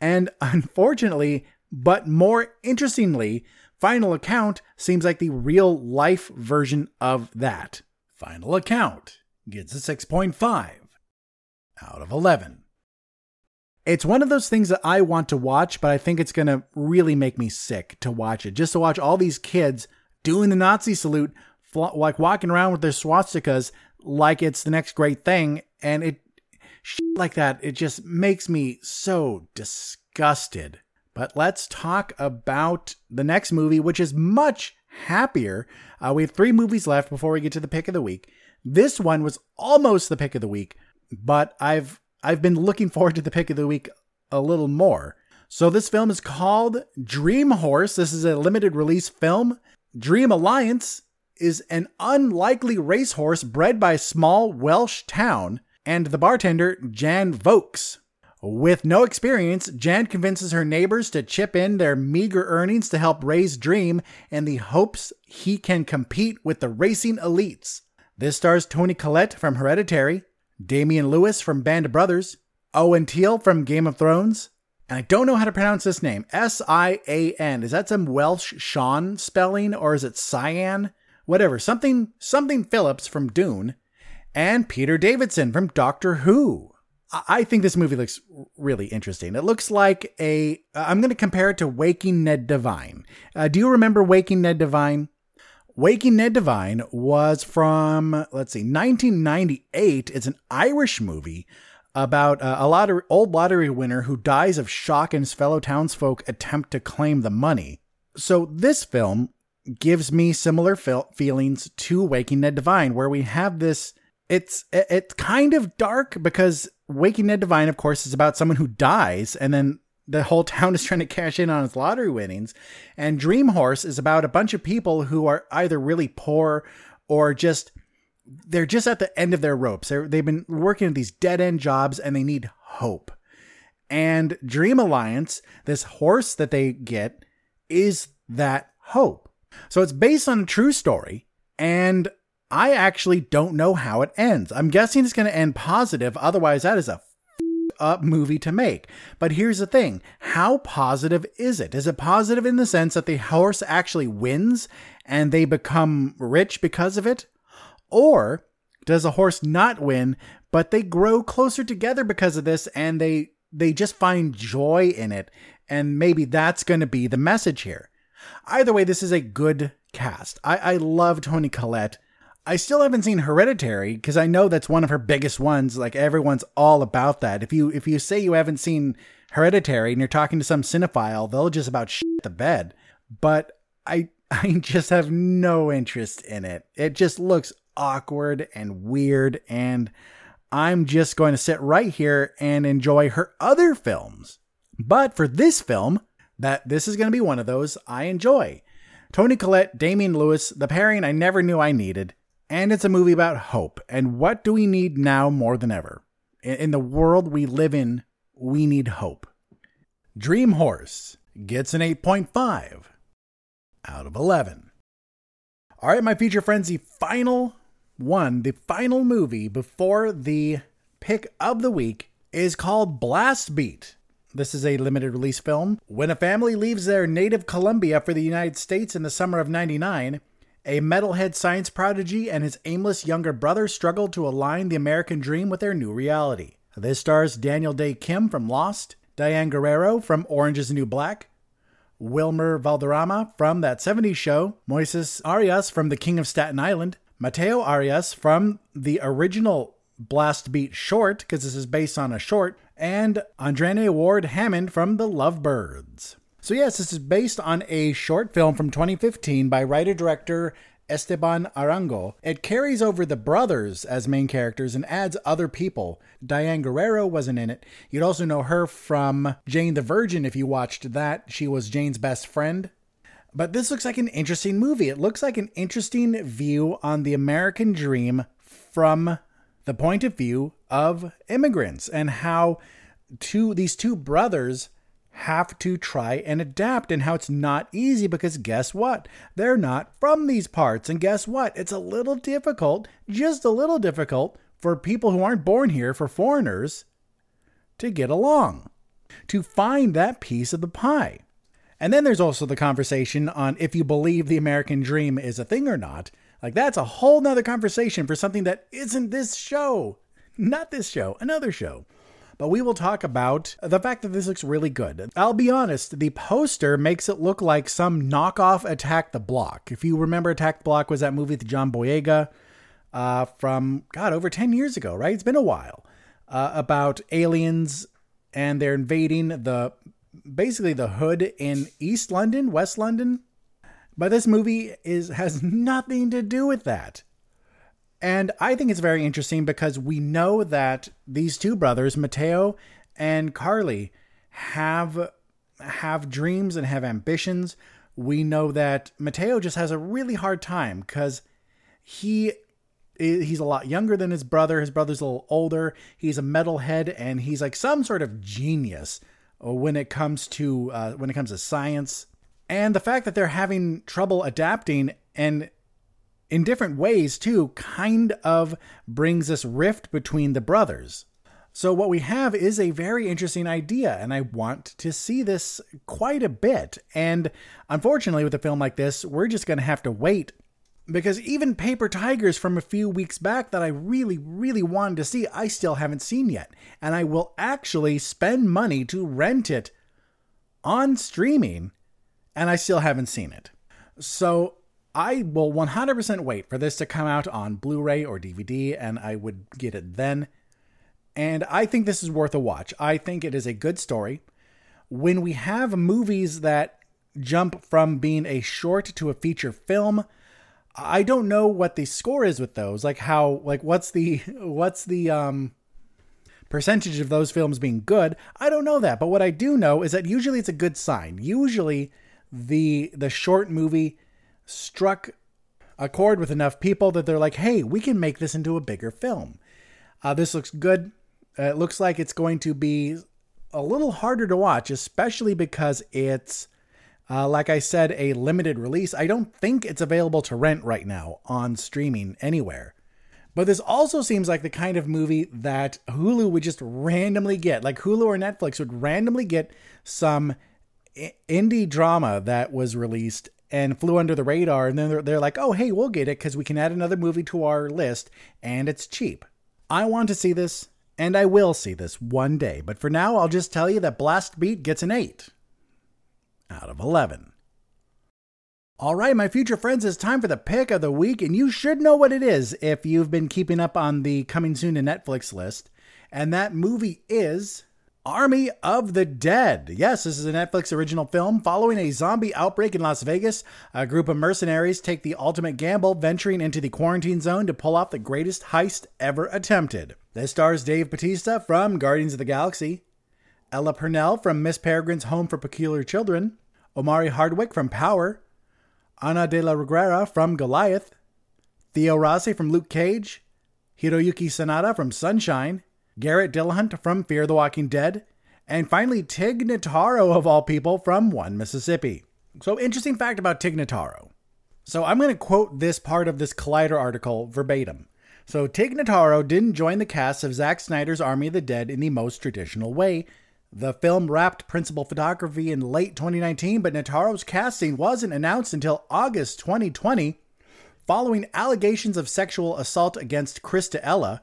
And unfortunately, but more interestingly, Final Account seems like the real life version of that. Final Account gets a 6.5 out of 11. It's one of those things that I want to watch, but I think it's going to really make me sick to watch it. Just to watch all these kids doing the Nazi salute, like walking around with their swastikas like it's the next great thing. And it, like that, it just makes me so disgusted. But let's talk about the next movie, which is much happier. Uh, we have three movies left before we get to the pick of the week. This one was almost the pick of the week, but I've I've been looking forward to the pick of the week a little more. So this film is called Dream Horse. This is a limited release film. Dream Alliance is an unlikely racehorse bred by a small Welsh town, and the bartender Jan Vokes. With no experience, Jan convinces her neighbors to chip in their meager earnings to help raise Dream in the hopes he can compete with the racing elites. This stars Toni Collette from Hereditary, Damian Lewis from Band of Brothers, Owen Teale from Game of Thrones, and I don't know how to pronounce this name. S I A N. Is that some Welsh Sean spelling or is it Cyan? Whatever. Something something Phillips from Dune, and Peter Davison from Doctor Who. I- think this movie looks really interesting. It looks like a. I'm going to compare it to Waking Ned Devine. Uh, do you remember Waking Ned Devine? Waking Ned Devine was from, let's see, 1998. It's an Irish movie about uh, a lottery, old lottery winner who dies of shock and his fellow townsfolk attempt to claim the money. So this film gives me similar feelings to Waking Ned Devine, where we have this it's it's kind of dark because Waking Ned Devine, of course, is about someone who dies, and then the whole town is trying to cash in on its lottery winnings. And Dream Horse is about a bunch of people who are either really poor or just they're just at the end of their ropes. They're, they've been working at these dead end jobs and they need hope. And Dream Alliance, this horse that they get, is that hope. So it's based on a true story, and I actually don't know how it ends. I'm guessing it's going to end positive, otherwise, that is a up movie to make. But here's the thing how positive is it? Is it positive in the sense that the horse actually wins and they become rich because of it? Or does a horse not win, but they grow closer together because of this and they they just find joy in it and maybe that's going to be the message here. Either way, this is a good cast. I, I love Toni Collette. I still haven't seen Hereditary because I know that's one of her biggest ones. Like everyone's all about that. If you if you say you haven't seen Hereditary and you're talking to some cinephile, they'll just about shit the bed. But I I just have no interest in it. It just looks awkward and weird and I'm just going to sit right here and enjoy her other films. But for this film, that this is going to be one of those I enjoy. Toni Collette, Damian Lewis, the pairing I never knew I needed, and it's a movie about hope. And what do we need now more than ever? In, the world we live in, we need hope. Dream Horse gets an 8.5 out of 11. All right, my feature friends, the final one, the final movie before the pick of the week is called Blast Beat. This is a limited release film. When a family leaves their native Colombia for the United States in the summer of 99, a metalhead science prodigy and his aimless younger brother struggle to align the American dream with their new reality. This stars Daniel Dae Kim from Lost, Diane Guerrero from Orange is the New Black, Wilmer Valderrama from That 70s Show, Moises Arias from The King of Staten Island, Mateo Arias from the original Blast Beat short, because this is based on a short, and Andrene Ward Hammond from The Lovebirds. So, yes, this is based on a short film from 2015 by writer director Esteban Arango. It carries over the brothers as main characters and adds other people. Diane Guerrero wasn't in it. You'd also know her from Jane the Virgin if you watched that. She was Jane's best friend. But this looks like an interesting movie. It looks like an interesting view on the American dream from the point of view of immigrants and how two these two brothers have to try and adapt and how it's not easy because guess what? They're not from these parts. And guess what? It's a little difficult, just a little difficult for people who aren't born here, for foreigners, to get along, to find that piece of the pie. And then there's also the conversation on if you believe the American dream is a thing or not. Like, that's a whole nother conversation for something that isn't this show. Not this show, another show. But we will talk about the fact that this looks really good. I'll be honest, the poster makes it look like some knockoff Attack the Block. If you remember, Attack the Block was that movie with John Boyega uh, from, God, over 10 years ago, right? It's been a while. Uh, about aliens and they're invading the basically the hood in East London, West London. But this movie is has nothing to do with that. And I think it's very interesting because we know that these two brothers, Mateo and Carly, have have dreams and have ambitions. We know that Mateo just has a really hard time because he he's a lot younger than his brother. His brother's a little older. He's a metalhead and he's like some sort of genius when it comes to uh, when it comes to science. And the fact that they're having trouble adapting and in different ways too kind of brings this rift between the brothers. So what we have is a very interesting idea and I want to see this quite a bit. And unfortunately with a film like this, we're just going to have to wait because even Paper Tigers from a few weeks back that I really, really wanted to see, I still haven't seen yet. And I will actually spend money to rent it on streaming, and I still haven't seen it. So I will 100% wait for this to come out on Blu ray or DVD, and I would get it then. And I think this is worth a watch. I think it is a good story. When we have movies that jump from being a short to a feature film, I don't know what the score is with those. Like how like what's the what's the um percentage of those films being good? I don't know that, but what I do know is that usually it's a good sign. Usually the the short movie struck a chord with enough people that they're like, "Hey, we can make this into a bigger film." Uh, this looks good. Uh, it looks like it's going to be a little harder to watch, especially because it's uh, like I said, a limited release. I don't think it's available to rent right now on streaming anywhere. But this also seems like the kind of movie that Hulu would just randomly get. Like Hulu or Netflix would randomly get some indie drama that was released and flew under the radar. And then they're, they're like, oh, hey, we'll get it because we can add another movie to our list and it's cheap. I want to see this and I will see this one day. But for now, I'll just tell you that Blast Beat gets an 8 out of 11. All right, my future friends, it's time for the pick of the week, and you should know what it is if you've been keeping up on the coming soon to Netflix list. And that movie is Army of the Dead. Yes, this is a Netflix original film. Following a zombie outbreak in Las Vegas, a group of mercenaries take the ultimate gamble, venturing into the quarantine zone to pull off the greatest heist ever attempted. This stars Dave Bautista from Guardians of the Galaxy, Ella Purnell from Miss Peregrine's Home for Peculiar Children, Omari Hardwick from Power, Ana de la Reguera from Goliath, Theo Rossi from Luke Cage, Hiroyuki Sanada from Sunshine, Garrett Dillahunt from Fear the Walking Dead, and finally Tig Notaro of all people from One Mississippi. So, interesting fact about Tig Notaro. So, I'm going to quote this part of this Collider article verbatim. So, Tig Notaro didn't join the cast of Zack Snyder's Army of the Dead in the most traditional way, the film wrapped principal photography in late 2019, but Notaro's casting wasn't announced until August 2020, following allegations of sexual assault against Chris D'Elia.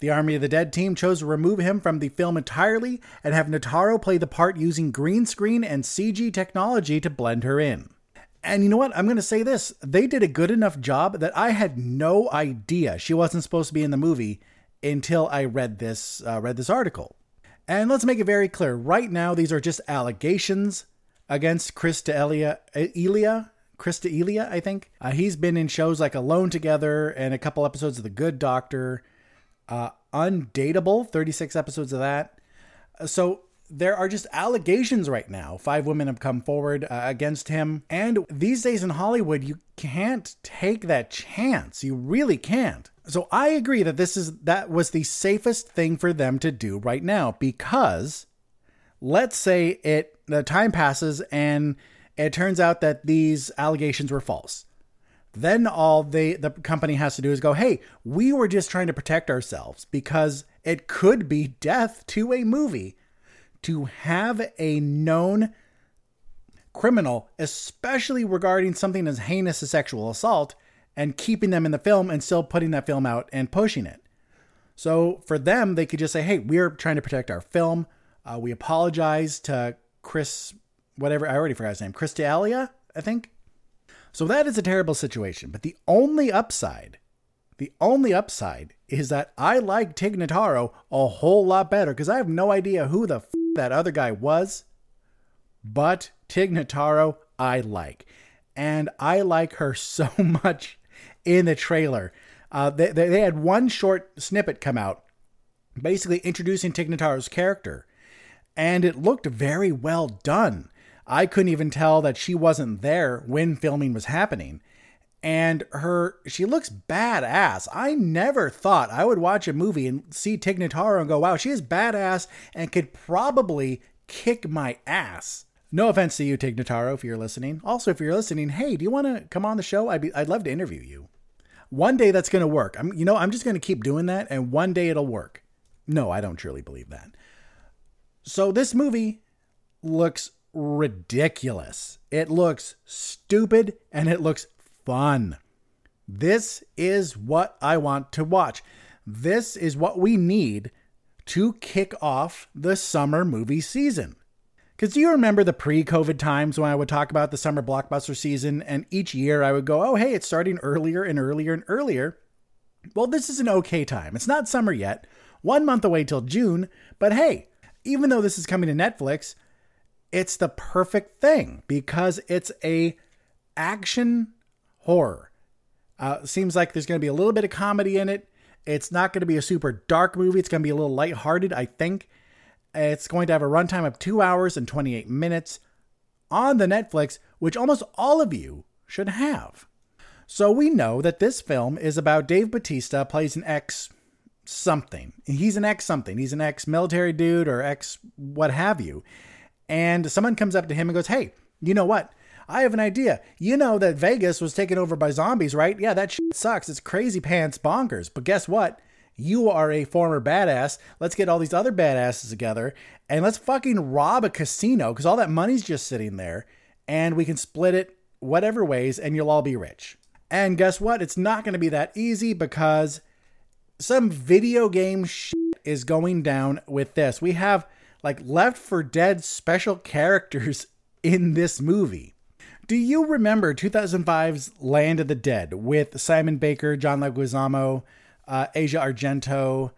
The Army of the Dead team chose to remove him from the film entirely and have Notaro play the part using green screen and CG technology to blend her in. And you know what? I'm going to say this. They did a good enough job that I had no idea she wasn't supposed to be in the movie until I read this uh, read this article. And let's make it very clear right now, these are just allegations against Chris D'Elia. Elia? Chris D'Elia, I think. Uh, he's been in shows like Alone Together and a couple episodes of The Good Doctor. Uh, Undateable, 36 episodes of that. Uh, so there are just allegations right now. Five women have come forward uh, against him. And these days in Hollywood, you can't take that chance. You really can't. So I agree that this is that was the safest thing for them to do right now because let's say it the time passes and it turns out that these allegations were false. Then all the the company has to do is go, "Hey, we were just trying to protect ourselves because it could be death to a movie to have a known criminal, especially regarding something as heinous as sexual assault, and keeping them in the film and still putting that film out and pushing it. So for them, they could just say, hey, we're trying to protect our film. Uh, we apologize to Chris, whatever, I already forgot his name, Chris D'Elia, I think. So that is a terrible situation. But the only upside, the only upside is that I like Tig Notaro a whole lot better because I have no idea who the f- that other guy was. But Tig Notaro, I like. And I like her so much in the trailer. Uh, they, they had one short snippet come out, basically introducing Tig Notaro's character, and it looked very well done. I couldn't even tell that she wasn't there when filming was happening. And her, she looks badass. I never thought I would watch a movie and see Tig Notaro and go, wow, she is badass and could probably kick my ass. No offense to you, Tig Notaro, if you're listening. Also, if you're listening, hey, do you want to come on the show? I'd be, I'd love to interview you. One day that's going to work. I'm, you know, I'm just going to keep doing that, and one day it'll work. No, I don't truly believe that. So this movie looks ridiculous. It looks stupid, and it looks fun. This is what I want to watch. This is what we need to kick off the summer movie season. Because do you remember the pre COVID times when I would talk about the summer blockbuster season and each year I would go, oh, hey, it's starting earlier and earlier and earlier? Well, this is an okay time. It's not summer yet, one month away till June, but hey, even though this is coming to Netflix, it's the perfect thing because it's a action horror. Uh, seems like there's going to be a little bit of comedy in it. It's not going to be a super dark movie. It's going to be a little lighthearted, I think. It's going to have a runtime of two hours and 28 minutes on the Netflix, which almost all of you should have. So we know that this film is about Dave Batista plays an ex something. He's an ex something. He's an ex military dude or ex what have you. And someone comes up to him and goes, Hey, you know what? I have an idea. You know that Vegas was taken over by zombies, right? Yeah, that shit sucks. It's crazy pants bonkers. But guess what? You are a former badass. Let's get all these other badasses together and let's fucking rob a casino because all that money's just sitting there and we can split it whatever ways and you'll all be rich. And guess what? It's not going to be that easy because some video game shit is going down with this. We have like Left 4 Dead special characters in this movie. Do you remember 2005's Land of the Dead with Simon Baker, John Leguizamo, uh, Asia Argento,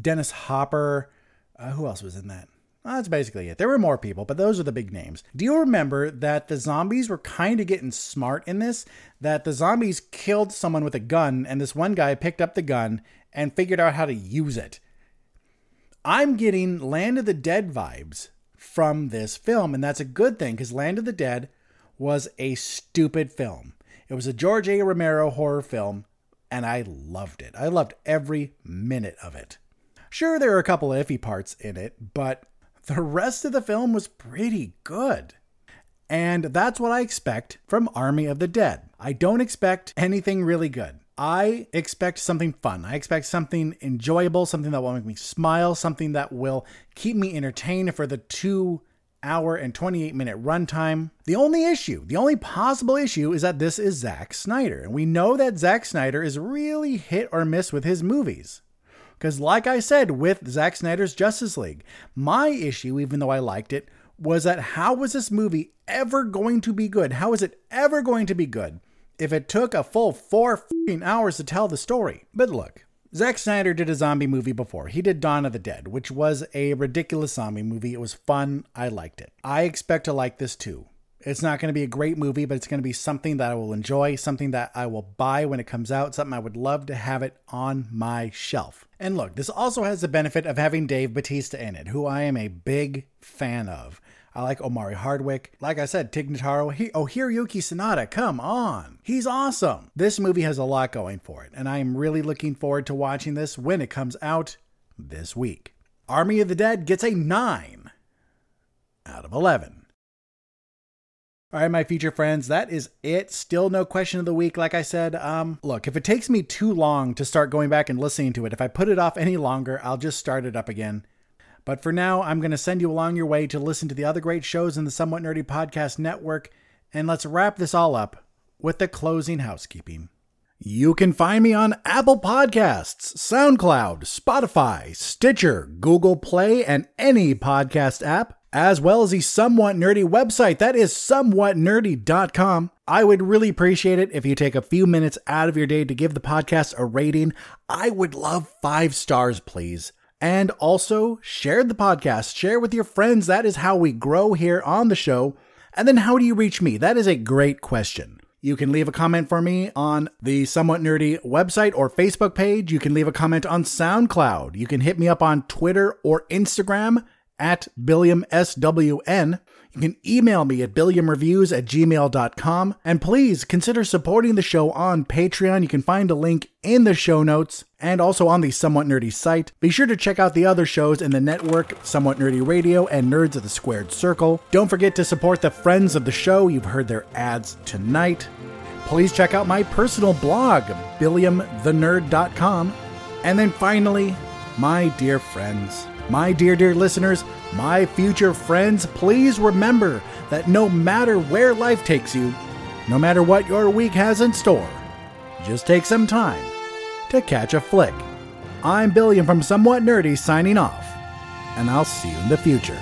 Dennis Hopper? Uh, who else was in that? Well, that's basically it. There were more people, but those are the big names. Do you remember that the zombies were kind of getting smart in this? That the zombies killed someone with a gun, and this one guy picked up the gun and figured out how to use it. I'm getting Land of the Dead vibes from this film, and that's a good thing because Land of the Dead was a stupid film. It was a George A. Romero horror film, and I loved it. I loved every minute of it. Sure, there are a couple of iffy parts in it, but the rest of the film was pretty good. And that's what I expect from Army of the Dead. I don't expect anything really good. I expect something fun. I expect something enjoyable, something that will make me smile, something that will keep me entertained for the two hour and 28 minute runtime. The only issue, the only possible issue is that this is Zack Snyder. And we know that Zack Snyder is really hit or miss with his movies. Because, like I said with Zack Snyder's Justice League, my issue, even though I liked it, was that how was this movie ever going to be good? How is it ever going to be good if it took a full four hours to tell the story? But look, Zack Snyder did a zombie movie before. He did Dawn of the Dead, which was a ridiculous zombie movie. It was fun. I liked it. I expect to like this too. It's not going to be a great movie, but it's going to be something that I will enjoy, something that I will buy when it comes out, something I would love to have it on my shelf. And look, this also has the benefit of having Dave Batista in it, who I am a big fan of. I like Omari Hardwick. Like I said, Tig Notaro. He, oh, Hiroyuki Sanada, come on. He's awesome. This movie has a lot going for it, and I am really looking forward to watching this when it comes out this week. Army of the Dead gets a 9 out of 11. All right, my feature friends, that is it. Still no question of the week. Like I said, um, look, if it takes me too long to start going back and listening to it, if I put it off any longer, I'll just start it up again. But for now, I'm going to send you along your way to listen to the other great shows in the Somewhat Nerdy Podcast Network, and let's wrap this all up with the closing housekeeping. You can find me on Apple Podcasts, SoundCloud, Spotify, Stitcher, Google Play, and any podcast app, as well as the Somewhat Nerdy website. That is somewhatnerdy.com. I would really appreciate it if you take a few minutes out of your day to give the podcast a rating. I would love five stars, please. And also share the podcast, share with your friends. That is how we grow here on the show. And then how do you reach me? That is a great question. You can leave a comment for me on the Somewhat Nerdy website or Facebook page. You can leave a comment on SoundCloud. You can hit me up on Twitter or Instagram at BilliamSWN. You can email me at billiamreviews at gmail.com. And please consider supporting the show on Patreon. You can find a link in the show notes and also on the Somewhat Nerdy site. Be sure to check out the other shows in the network, Somewhat Nerdy Radio and Nerds of the Squared Circle. Don't forget to support the friends of the show. You've heard their ads tonight. Please check out my personal blog, billiamthenerd.com. And then finally, my dear friends, my dear, dear listeners, my future friends, please remember that no matter where life takes you, no matter what your week has in store, just take some time to catch a flick. I'm Billiam from Somewhat Nerdy signing off, and I'll see you in the future.